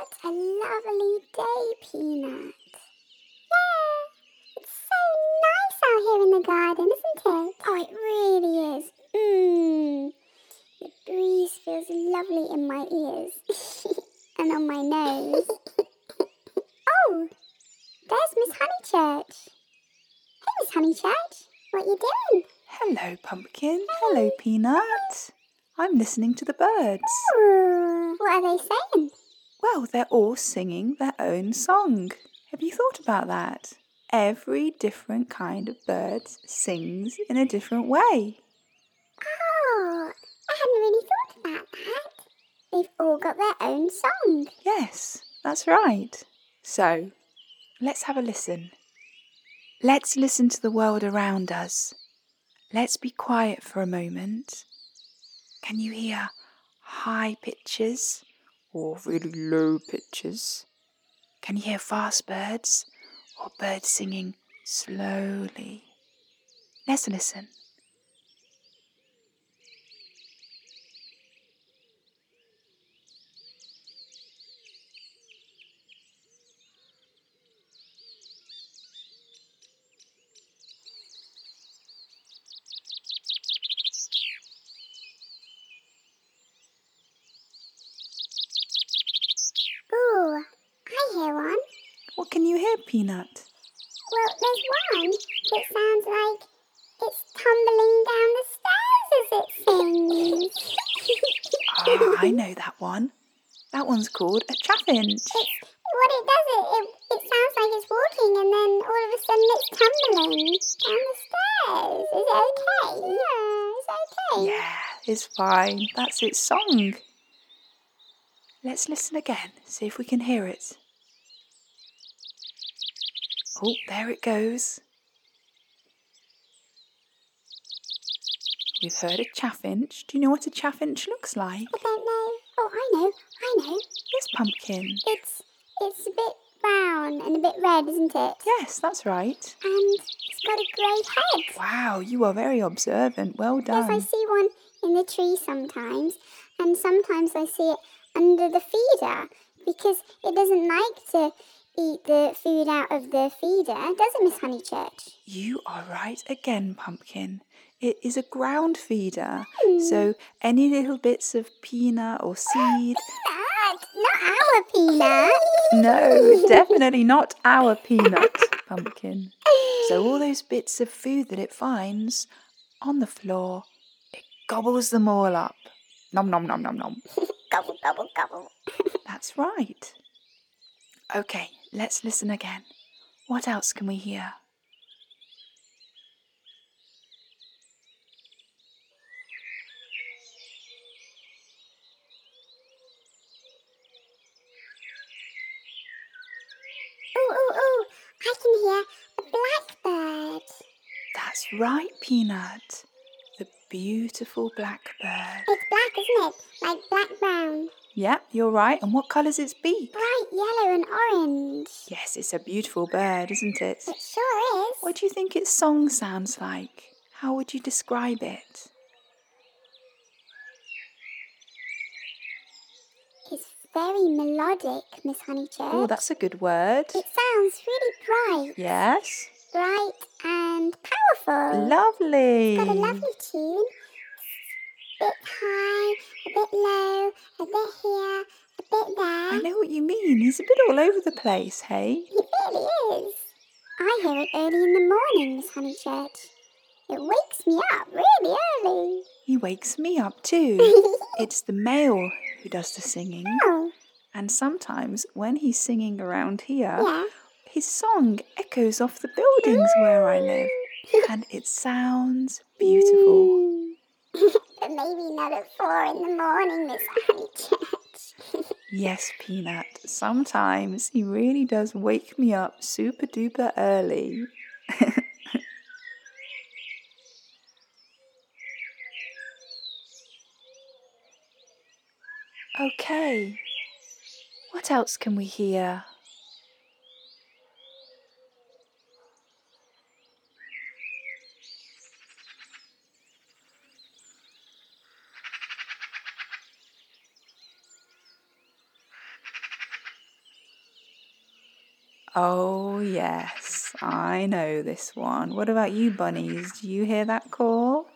What a lovely day, Peanut. Yeah, it's so nice out here in the garden, isn't it? Oh, it really is. Mmm. The breeze feels lovely in my ears and on my nose. oh, there's Miss Honeychurch. Hey, Miss Honeychurch, what you doing? Hello, Pumpkin. Hello, Peanut. I'm listening to the birds. Ooh, what are they saying? Well, they're all singing their own song. Have you thought about that? Every different kind of bird sings in a different way. Oh, I hadn't really thought about that. They've all got their own song. Yes, that's right. So, let's have a listen. Let's listen to the world around us. Let's be quiet for a moment. Can you hear high pitches or really low pitches? Can you hear fast birds or birds singing slowly? Let's listen. Ooh, I hear one. What can you hear, Peanut? Well, there's one that sounds like it's tumbling down the stairs as it sings. Ah, I know that one. That one's called a chaffinch. It's, what it does, it, it, it sounds like it's walking and then all of a sudden it's tumbling down the stairs. Is it okay? Yeah, it's okay. Yeah, it's fine. That's its song. Let's listen again, see if we can hear it. Oh, there it goes. We've heard a chaffinch. Do you know what a chaffinch looks like? I don't know. Oh, I know. I know. Yes, pumpkin. It's it's a bit brown and a bit red, isn't it? Yes, that's right. And it's got a grey head. Wow, you are very observant. Well done. Yes, I see one in the tree sometimes, and sometimes I see it under the feeder because it doesn't like to eat the food out of the feeder, does it, Miss Honeychurch? You are right again, pumpkin. It is a ground feeder. Hmm. So any little bits of peanut or seed Peanut, not our peanut. No, definitely not our peanut pumpkin. So all those bits of food that it finds on the floor, it gobbles them all up. Nom nom nom nom nom. gobble, gobble, gobble. That's right. Okay, let's listen again. What else can we hear? Ooh, ooh, ooh! I can hear a blackbird. That's right, Peanut. The beautiful blackbird. It's black, isn't it? Like black brown. Yep, you're right. And what colour's its beak? Bright yellow and orange. Yes, it's a beautiful bird, isn't it? It sure is. What do you think its song sounds like? How would you describe it? It's very melodic, Miss Honeychurch. Oh, that's a good word. It sounds really bright. Yes. Bright and powerful. Lovely. Got a lovely tune. A bit high, bit low, a bit here, a bit there. I know what you mean. He's a bit all over the place, hey? It really is. I hear it early in the morning, Miss Honeychurch. It wakes me up really early. He wakes me up too. it's the male who does the singing. Oh, And sometimes when he's singing around here, yeah. his song echoes off the buildings where I live. And it sounds beautiful. Mm. but maybe not at four in the morning, Miss Honeychurch. Yes, Peanut. Sometimes he really does wake me up super duper early. okay. What else can we hear? Oh, yes, I know this one. What about you, bunnies? Do you hear that call?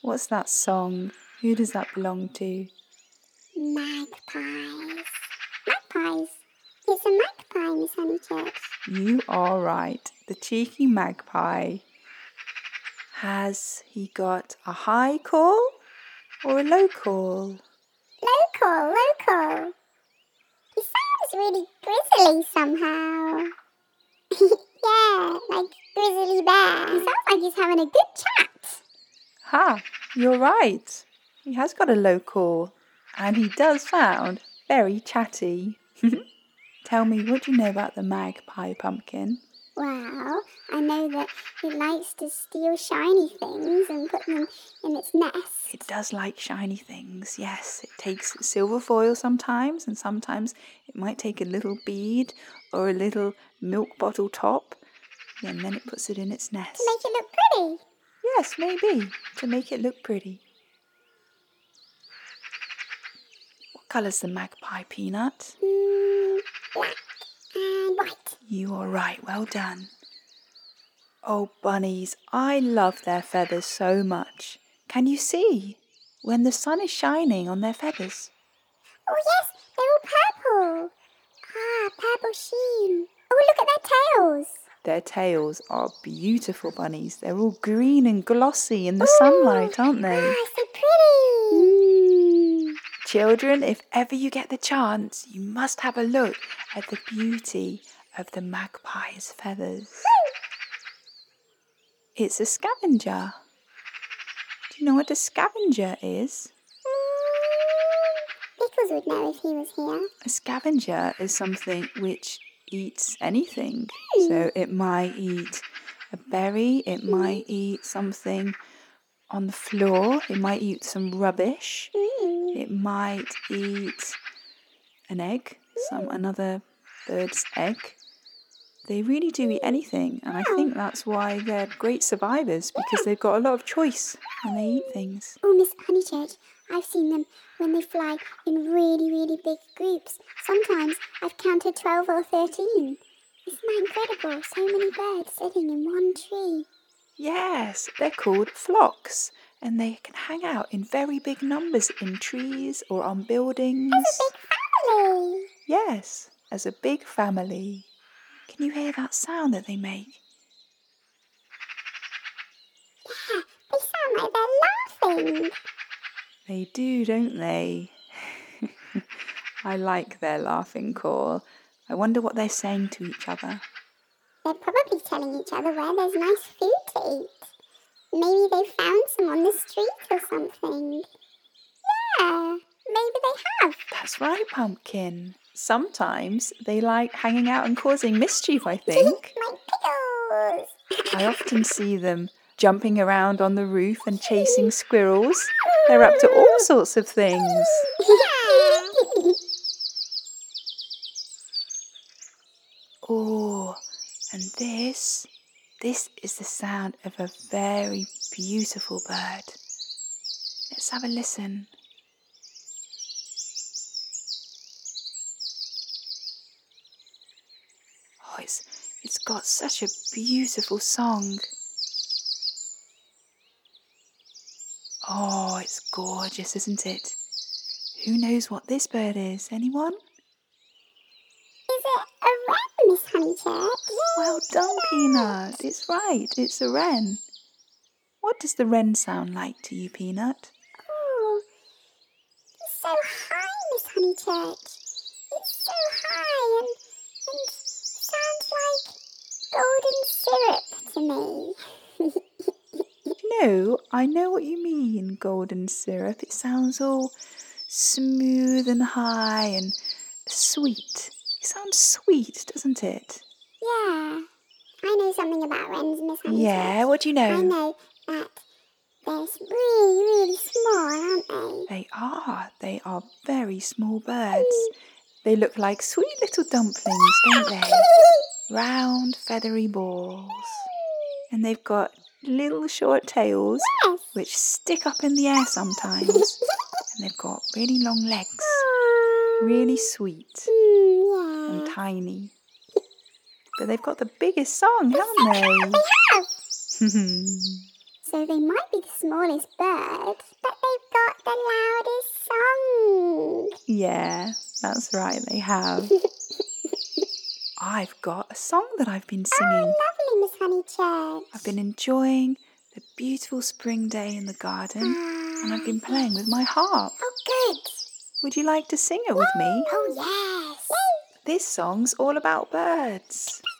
What's that song? Who does that belong to? Magpies. Magpies. It's a magpie, Miss Honeychurch. You are right. The cheeky magpie. Has he got a high call or a low call? Local, local. He sounds really grizzly somehow. Yeah, like Grizzly Bear. He sounds like he's having a good chat. Ha, you're right. He has got a low call and he does sound very chatty. Tell me, what do you know about the magpie pumpkin? Well, I know that it likes to steal shiny things and put them in its nest. It does like shiny things, yes. It takes silver foil sometimes, and sometimes it might take a little bead or a little milk bottle top, and then it puts it in its nest. To make it look pretty. Yes, maybe, to make it look pretty. What colour's the magpie peanut? Mm, black and white. You are right, well done. Oh, bunnies, I love their feathers so much. Can you see? When the sun is shining on their feathers. Oh, yes, they're all purple. Ah, purple sheen. Oh, look at their tails. Their tails are beautiful bunnies. They're all green and glossy in the sunlight, aren't they? Ah, so pretty. Mm. Children, if ever you get the chance, you must have a look at the beauty of the magpie's feathers. It's a scavenger. Do you know what a scavenger is? Pickles would know if he was here. A scavenger is something which eats anything. So it might eat a berry, it might eat something on the floor, it might eat some rubbish, Mm. It might eat an egg, some another bird's egg. They really do eat anything, and I think hmm. that's why they're great survivors because they've got a lot of choice when they eat things. Oh, Miss Honeychurch, I've seen them when they fly in really, really big groups. Sometimes I've counted 12 or 13. Isn't that incredible? So many birds sitting in one tree. Yes, they're called flocks, and they can hang out in very big numbers in trees or on buildings. It's a big family. Yes, as a big family. Can you hear that sound that they make? Yeah, they sound like they're laughing. They do, don't they? I like their laughing call. I wonder what they're saying to each other. They're probably telling each other where there's nice food to eat. Maybe they found some on the street or something. Yeah, maybe they have. That's right, Pumpkin. Sometimes they like hanging out and causing mischief, I think. My pickles. I often see them jumping around on the roof and chasing squirrels. They're up to all sorts of things. Yeah. Oh, and this, this is the sound of a very beautiful bird. Let's have a listen. Oh, it's, it's got such a beautiful song. Oh, it's gorgeous, isn't it? Who knows what this bird is? Anyone? Is it a Miss Honeychurch? Well done, Peanut. It's right, it's a wren. What does the wren sound like to you, Peanut? Oh, it's so high, Miss Honeychurch. It's so high and, and sounds like golden syrup to me. No, I know what you mean, golden syrup. It sounds all smooth and high and sweet. Sounds sweet, doesn't it? yeah, I know something about wrens, Miss Honeychurch. Yeah, what do you know? I know? that they're really, really small, aren't they? They are. They are very small birds. They look like sweet little dumplings, don't they? Round, feathery balls. And they've got little short tails Yes. which stick up in the air sometimes. and they've got really long legs. Really sweet and tiny. but they've got the biggest song, haven't they? They have. So they might be the smallest bird, but they've got the loudest song. yeah, that's right, they have. I've got a song that I've been oh, singing. Oh, lovely, Miss Honeychurch. I've been enjoying the beautiful spring day in the garden and I've been ah. playing with my harp. Oh, good. Would you like to sing it with me? Oh, yes. This song's all about birds.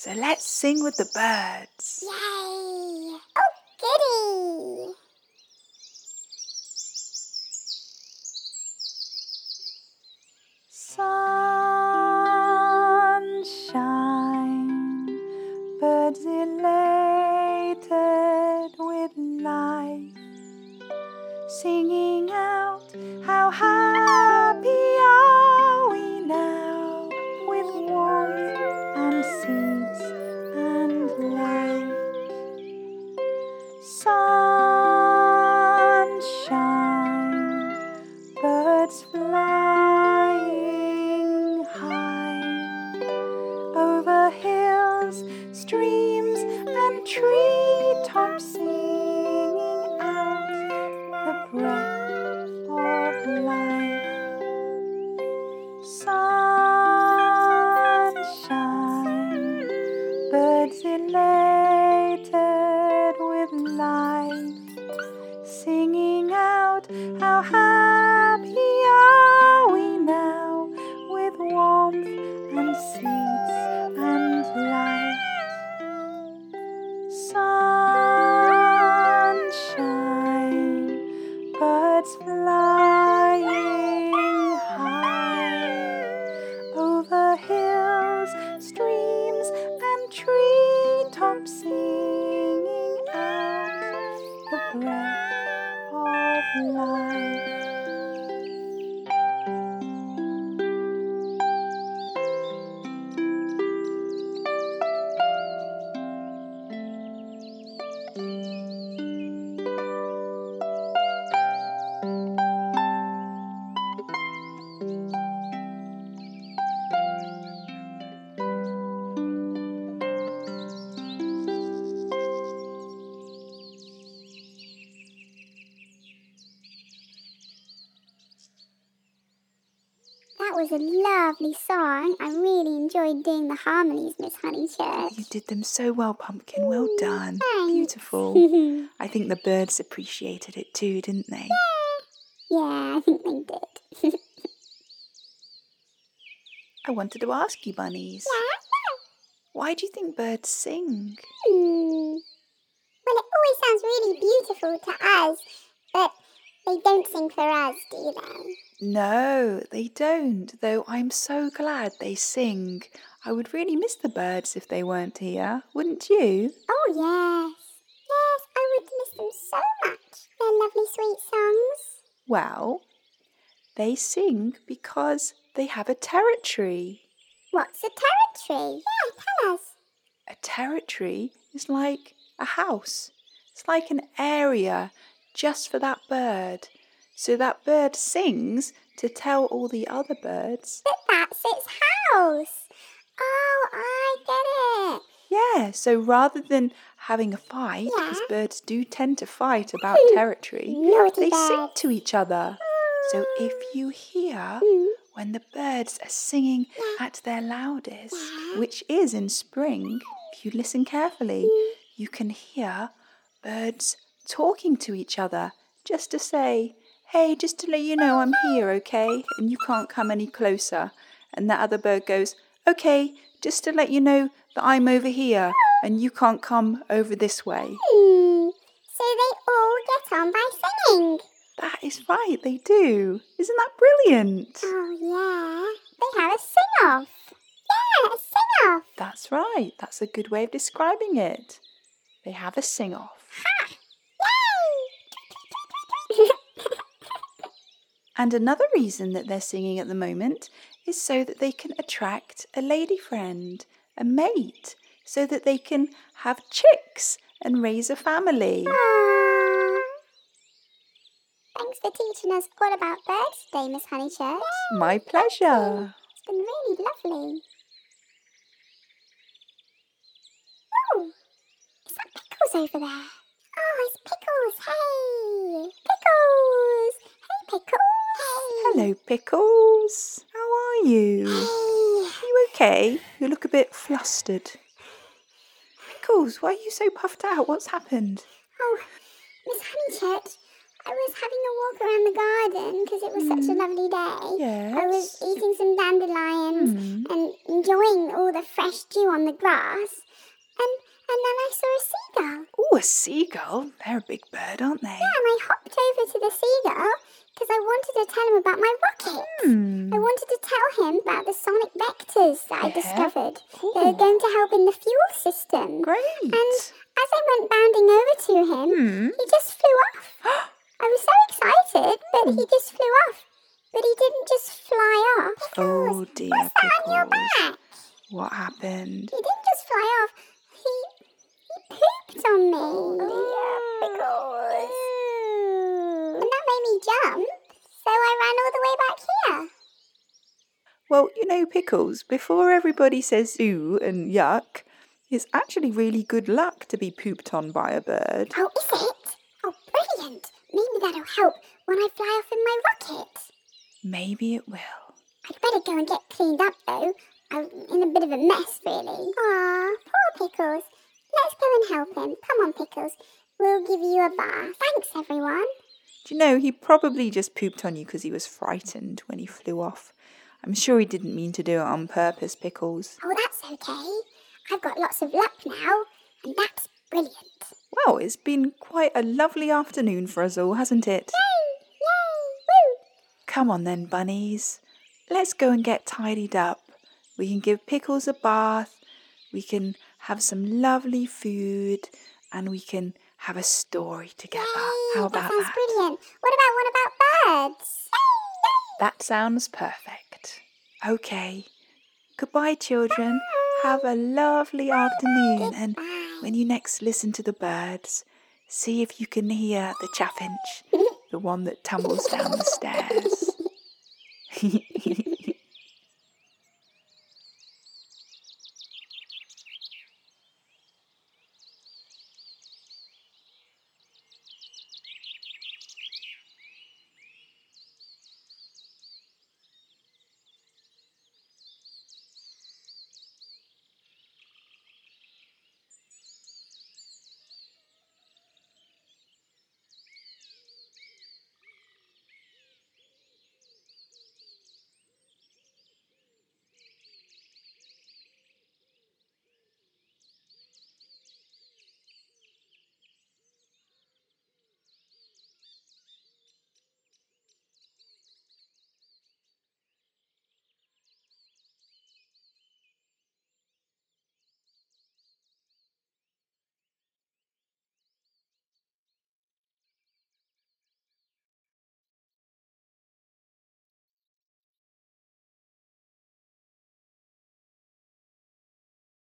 So let's sing with the birds. Yay. Oh, goody. Sunshine, birds elated with life, singing out, How happy was a lovely song. I really enjoyed doing the harmonies, Miss Honeychurch. You did them so well, Pumpkin. Well done. thanks. Beautiful. I think the birds appreciated it too, didn't they? yeah, yeah I think they did. I wanted to ask you, bunnies. Yeah? Why do you think birds sing? Hmm. Well, it always sounds really beautiful to us, but they don't sing for us, do they? No, they don't, though I'm so glad they sing. I would really miss the birds if they weren't here, wouldn't you? Oh, yes. Yes, I would miss them so much. Their lovely, sweet songs. Well, they sing because they have a territory. What's a territory? Yeah, tell us. A territory is like a house, it's like an area just for that bird. So that bird sings to tell all the other birds. But that's its house. Oh, I get it. Yeah, so rather than having a fight, because Yeah. birds do tend to fight about territory, Naughty they sing to each other. So if you hear Mm. when the birds are singing at their loudest, which is in spring, if you listen carefully, Mm. you can hear birds talking to each other just to say, Hey, just to let you know I'm here, okay? And you can't come any closer. And that other bird goes, Okay, just to let you know that I'm over here and you can't come over this way. Hmm. So they all get on by singing. That is right, they do. Isn't that brilliant? Oh, yeah. They have a sing off. Yeah, a sing off. That's right, that's a good way of describing it. They have a sing off. Yay! And another reason that they're singing at the moment is so that they can attract a lady friend, a mate, so that they can have chicks and raise a family. Aww. Thanks for teaching us all about birds today, Miss Honeychurch. My pleasure. It's been really lovely. Oh, is that Pickles over there? Oh, it's Pickles. Hey, Pickles. Hey, Pickles. Hello, Pickles. How are you? Are you okay? You look a bit flustered. Pickles, why are you so puffed out? What's happened? Oh, Miss Honeychurch, I was having a walk around the garden because it was such a lovely day. Yes. I was eating some dandelions Hmm. and enjoying all the fresh dew on the grass, and then I saw a seagull. Oh, a seagull. They're a big bird, aren't they? Yeah, and I hopped over to the seagull because I wanted to tell him about my rocket. Hmm. I wanted to tell him about the sonic vectors that I discovered. They're going to help in the fuel system. Great. And as I went bounding over to him, Hmm. he just flew off. I was so excited, but he just flew off. But he didn't just fly off. Oh dear, What's that on your back? What happened? He didn't just fly off. He pooped on me. Pickles. And that made me jump. So I ran all the way back here. Well, you know, Pickles, before everybody says ooh and yuck, it's actually really good luck to be pooped on by a bird. Oh, is it? Oh, brilliant. Maybe that'll help when I fly off in my rocket. Maybe it will. I'd better go and get cleaned up, though. I'm in a bit of a mess, really. Ah, poor Pickles. Let's go and help him. Come on, Pickles. We'll give you a bath. Thanks, everyone. Do you know, he probably just pooped on you because he was frightened when he flew off. I'm sure he didn't mean to do it on purpose, Pickles. Oh, that's okay. I've got lots of luck now, and that's brilliant. Well, it's been quite a lovely afternoon for us all, hasn't it? Yay! Yay! Woo! Come on then, bunnies. Let's go and get tidied up. We can give Pickles a bath, we can have some lovely food, and we can have a story together. Yay! How that about sounds that? brilliant. What about one about birds? Yay! Yay! That sounds perfect. Okay. Goodbye, children. Have a lovely afternoon. And when you next listen to the birds, see if you can hear the chaffinch, the one that tumbles down the stairs.